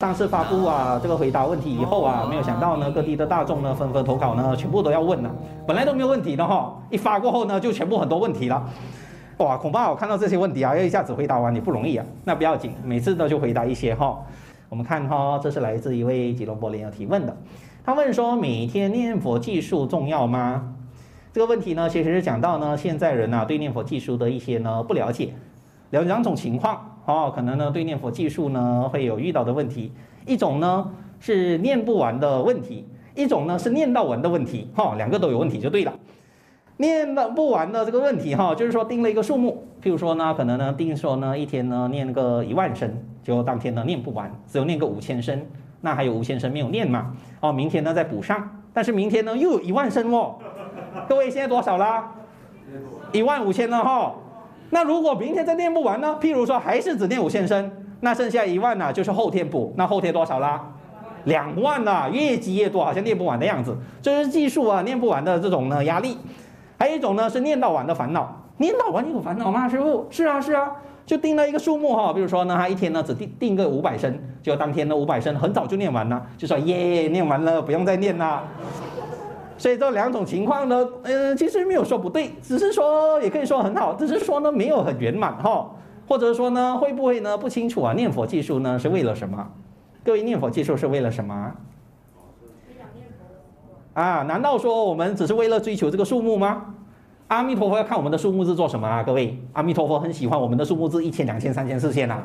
上次发布啊这个回答问题以后啊，没有想到呢，各地的大众呢纷纷投稿呢，全部都要问了。本来都没有问题的哈，一发过后呢，就全部很多问题了。哇，恐怕我看到这些问题啊，要一下子回答完也不容易啊。那不要紧，每次都就回答一些哈。我们看哈，这是来自一位吉隆坡人友提问的，他问说：每天念佛技术重要吗？这个问题呢，其实是讲到呢，现在人呐、啊、对念佛技术的一些呢不了解，两两种情况。哦，可能呢对念佛计数呢会有遇到的问题，一种呢是念不完的问题，一种呢是念到完的问题，哈、哦，两个都有问题就对了。念到不完的这个问题，哈、就是说定了一个数目，譬如说呢，可能呢定说呢一天呢念个一万声，就当天呢念不完，只有念个五千声，那还有五千声没有念嘛？哦，明天呢再补上，但是明天呢又有一万声哦，各位现在多少啦？一万五千了哈。那如果明天再念不完呢？譬如说还是只念五千声，那剩下一万呢、就是后天补。那后天多少啦？两万呐、啊，越积越多，好像念不完的样子。这是计数啊，念不完的这种呢压力。还有一种呢是念到完的烦恼。念到完有烦恼吗？师傅？是啊是啊，就定了一个数目哈，比如说呢，他一天呢只定定个五百声，就当天的五百声很早就念完了，就说耶，念完了，不用再念了。所以这两种情况呢，嗯，其实没有说不对，只是说也可以说很好，只是说呢没有很圆满哈，或者说呢会不会呢不清楚啊？念佛计数呢是为了什么？各位念佛计数是为了什么？啊，难道说我们只是为了追求这个数目吗？阿弥陀佛要看我们的数目字做什么啊？各位，阿弥陀佛很喜欢我们的数目字一千、两千、三千、四千啊。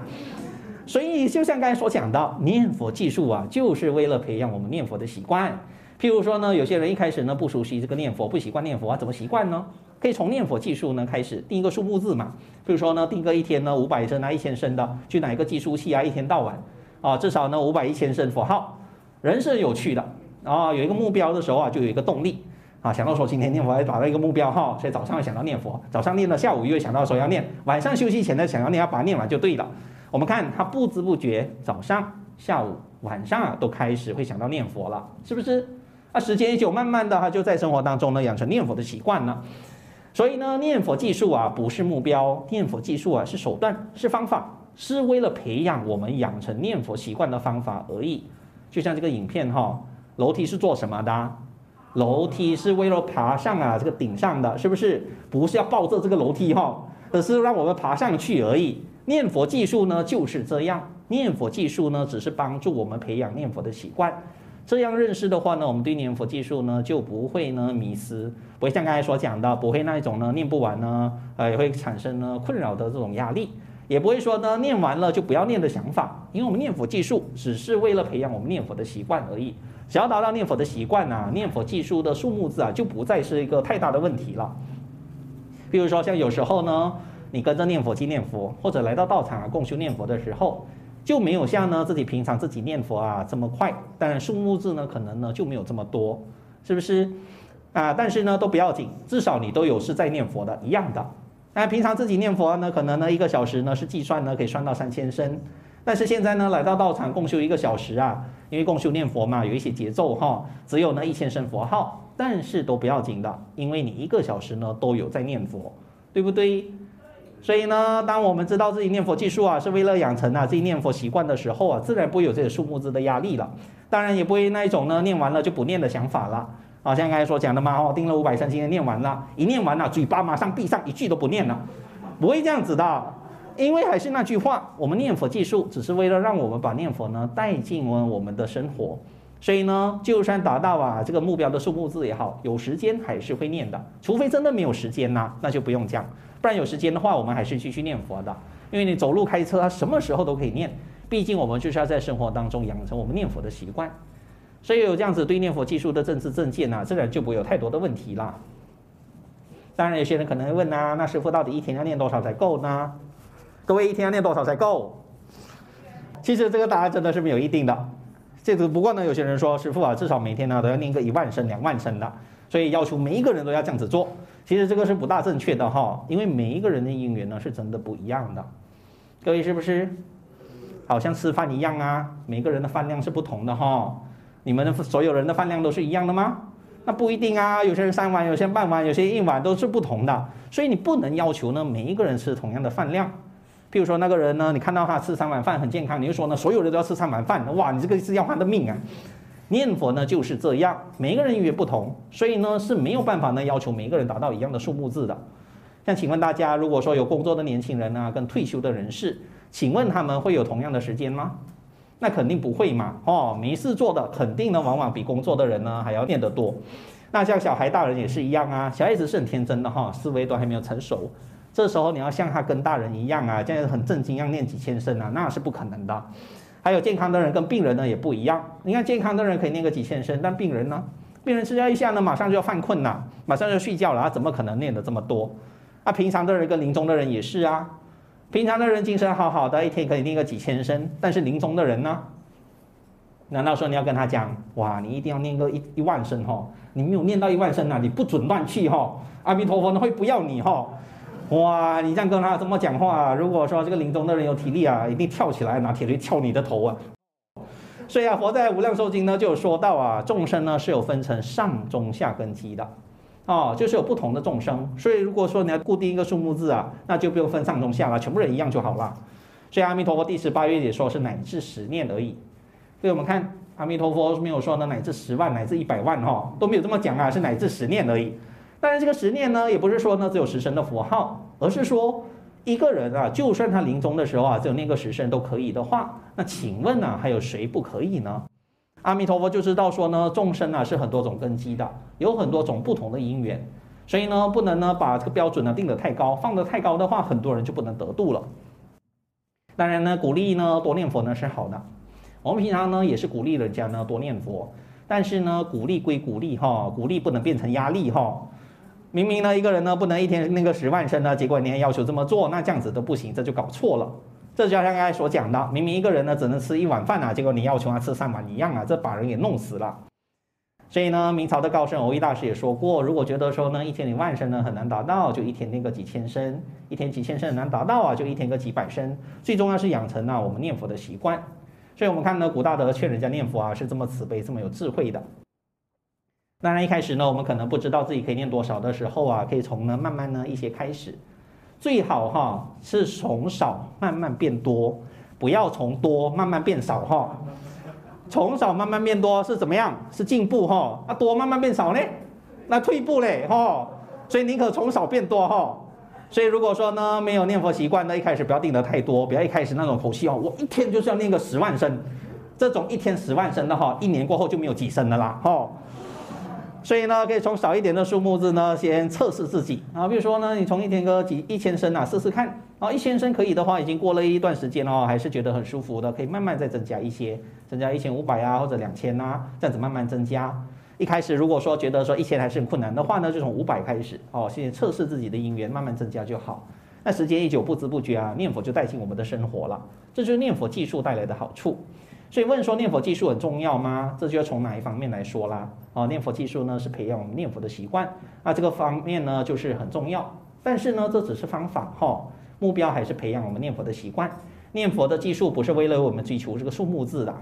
所以就像刚才所讲的，念佛计数啊，就是为了培养我们念佛的习惯。譬如说呢，有些人一开始呢不熟悉这个念佛，不习惯念佛啊，怎么习惯呢？可以从念佛计数呢开始，定一个数目字嘛。譬如说呢，定个一天呢五百声啊，一千声的，去哪一个计数器啊，一天到晚啊，至少呢五百一千声佛号。人是有趣的啊，有一个目标的时候啊，就有一个动力啊，想到说今天念佛要达到一个目标哈，所以早上想到念佛，早上念了，下午又想到说要念，晚上休息前呢想要念，要把它念完就对了。我们看他不知不觉，早上、下午、晚上啊都开始会想到念佛了，是不是？那时间一久，慢慢的他就在生活当中呢养成念佛的习惯了。所以呢，念佛计数啊不是目标，念佛计数啊是手段，是方法，是为了培养我们养成念佛习惯的方法而已。就像这个影片哈，楼梯是做什么的？楼梯是为了爬上啊这个顶上的，是不是？不是要抱着这个楼梯哈，而是让我们爬上去而已。念佛计数呢就是这样，念佛计数呢只是帮助我们培养念佛的习惯。这样认识的话呢，我们对念佛技术呢就不会呢迷失，不会像刚才所讲的，不会那一种呢念不完呢，呃也会产生呢困扰的这种压力，也不会说呢念完了就不要念的想法，因为我们念佛技术只是为了培养我们念佛的习惯而已，只要达到念佛的习惯啊，念佛技术的数目字啊就不再是一个太大的问题了。比如说像有时候呢，你跟着念佛机念佛，或者来到道场啊共修念佛的时候。就没有像呢自己平常自己念佛啊这么快，当然数目字呢可能呢就没有这么多，是不是？啊，但是呢都不要紧，至少你都有是在念佛的一样的。那平常自己念佛呢，可能呢一个小时呢是计算呢可以算到三千声，但是现在呢来到道场共修一个小时啊，因为共修念佛嘛有一些节奏哈，只有呢一千声佛号，但是都不要紧的，因为你一个小时呢都有在念佛，对不对？所以呢，当我们知道自己念佛计数啊，是为了养成啊自己念佛习惯的时候啊，自然不会有这个数目字的压力了。当然也不会那一种呢，念完了就不念的想法了。啊，像刚才所讲的嘛，哦，定了五百声，今天念完了，一念完了，嘴巴马上闭上，一句都不念了，不会这样子的。因为还是那句话，我们念佛计数只是为了让我们把念佛呢带进我我们的生活。所以呢，就算达到啊这个目标的数目字也好，有时间还是会念的，除非真的没有时间呐、那就不用讲。不然有时间的话，我们还是继续念佛的，因为你走路开车，什么时候都可以念。毕竟我们就是要在生活当中养成我们念佛的习惯，所以有这样子对念佛技术的正知正见呢，自然就不会有太多的问题了。当然有些人可能会问呐、那师父到底一天要念多少才够呢？各位一天要念多少才够？其实这个答案真的是没有一定的。这个不过呢，有些人说师父啊，至少每天呢都要念个一万声、两万声的，所以要求每一个人都要这样子做。其实这个是不大正确的哈，因为每一个人的因缘呢是真的不一样的，各位是不是？好像吃饭一样啊，每个人的饭量是不同的哈。你们的所有人的饭量都是一样的吗？那不一定啊，有些人三碗，有些人半碗，有些一碗都是不同的。所以你不能要求呢每一个人吃同样的饭量。譬如说那个人呢，你看到他吃三碗饭很健康，你就说呢，所有人都要吃三碗饭，哇，你这个是要他的命啊！念佛呢就是这样，每个人因缘不同，所以呢是没有办法呢要求每个人达到一样的数目字的。像请问大家，如果说有工作的年轻人啊，跟退休的人士，请问他们会有同样的时间吗？那肯定不会嘛，哦，没事做的肯定呢，往往比工作的人呢还要念得多。那像小孩、大人也是一样啊，小孩子是很天真的哈，思维都还没有成熟。这时候你要像他跟大人一样啊，这样很正经，要念几千声啊，那是不可能的。还有健康的人跟病人呢也不一样。你看健康的人可以念个几千声，但病人呢，病人吃药一下呢，马上就要犯困了，马上就要睡觉了，他怎么可能念得这么多？啊，平常的人跟临终的人也是啊，平常的人精神好好的，一天可以念个几千声，但是临终的人呢？难道说你要跟他讲，哇，你一定要念个一一万声哈？你没有念到一万声啊，你不准乱气哈，阿弥陀佛会不要你哈？哇，你这样跟他这么讲话，如果说这个临终的人有体力啊，一定跳起来拿铁锤敲你的头啊！所以啊，佛在《无量寿经》呢就有说到啊，众生呢是有分成上中下根基的，哦，就是有不同的众生。所以如果说你要固定一个数目字啊，那就不用分上中下了，全部人一样就好了。所以阿弥陀佛第十八愿也说是乃至十念而已。所以我们看阿弥陀佛没有说呢乃至十万乃至一百万哈、哦，都没有这么讲啊，是乃至十念而已。但是这个十念呢，也不是说呢只有十声的符号，而是说一个人啊，就算他临终的时候啊，只有念个十声都可以的话，那请问呢、还有谁不可以呢？阿弥陀佛就知道说呢，众生啊是很多种根基的，有很多种不同的因缘，所以呢，不能呢把这个标准呢定得太高，放得太高的话，很多人就不能得度了。当然呢，鼓励呢多念佛呢是好的，我们平常呢也是鼓励人家呢多念佛，但是呢，鼓励归鼓励哈，鼓励不能变成压力哈。明明呢，一个人呢不能一天那个十万声呢，结果你还要求这么做，那这样子都不行，这就搞错了。这就像刚才所讲的，明明一个人呢只能吃一碗饭啊，结果你要求他吃三碗一样啊，这把人给弄死了。所以呢，明朝的高僧蕅益大师也说过，如果觉得说呢一天你万声呢很难达到，就一天念个几千声；一天几千声很难达到啊，就一天个几百声。最重要是养成了我们念佛的习惯。所以我们看呢，古大德劝人家念佛啊，是这么慈悲，这么有智慧的。当然，一开始呢，我们可能不知道自己可以念多少的时候啊，可以从呢慢慢呢一些开始，最好哈是从少慢慢变多，不要从多慢慢变少哈。从少慢慢变多是怎么样？是进步哈。啊，多慢慢变少呢？那退步嘞哈。所以宁可从少变多哈。所以如果说呢没有念佛习惯呢，一开始不要定得太多，不要一开始那种口气哦，我一天就是要念个十万声，这种一天十万声的哈，一年过后就没有几声的啦哈。所以呢，可以从少一点的数目字呢，先测试自己啊。比如说呢，你从一天个几一千声啊，试试看啊。一千声可以的话，已经过了一段时间哦，还是觉得很舒服的，可以慢慢再增加一些，增加一千五百啊，或者两千啊，这样子慢慢增加。一开始如果说觉得说一千还是很困难的话呢，就从五百开始哦，先测试自己的因缘，慢慢增加就好。那时间一久，不知不觉啊，念佛就带进我们的生活了，这就是念佛技术带来的好处。所以问说念佛技术很重要吗？这就要从哪一方面来说啦？哦，念佛技术呢是培养我们念佛的习惯，那这个方面呢就是很重要。但是呢，这只是方法哈，目标还是培养我们念佛的习惯。念佛的技术不是为了我们追求这个数目字的。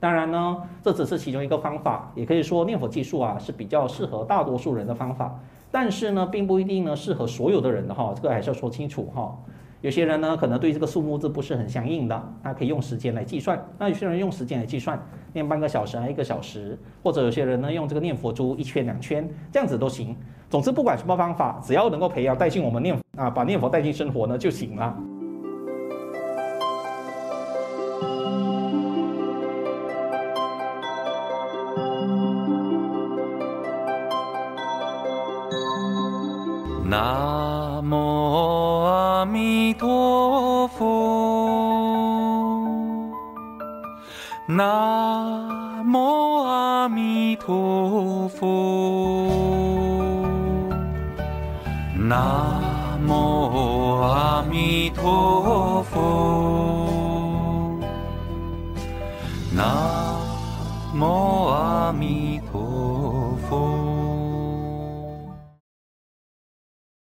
当然呢，这只是其中一个方法，也可以说念佛技术啊是比较适合大多数人的方法。但是呢，并不一定呢适合所有的人的哈，这个还是要说清楚哈。有些人呢，可能对这个数目字不是很相应的，他可以用时间来计算。那有些人用时间来计算，念半个小时啊，一个小时，或者有些人呢用这个念佛珠一圈两圈，这样子都行。总之，不管什么方法，只要能够培养带进我们念啊，把念佛带进生活呢就行了。南无。阿弥陀佛，南无阿弥陀佛，南无阿弥陀佛，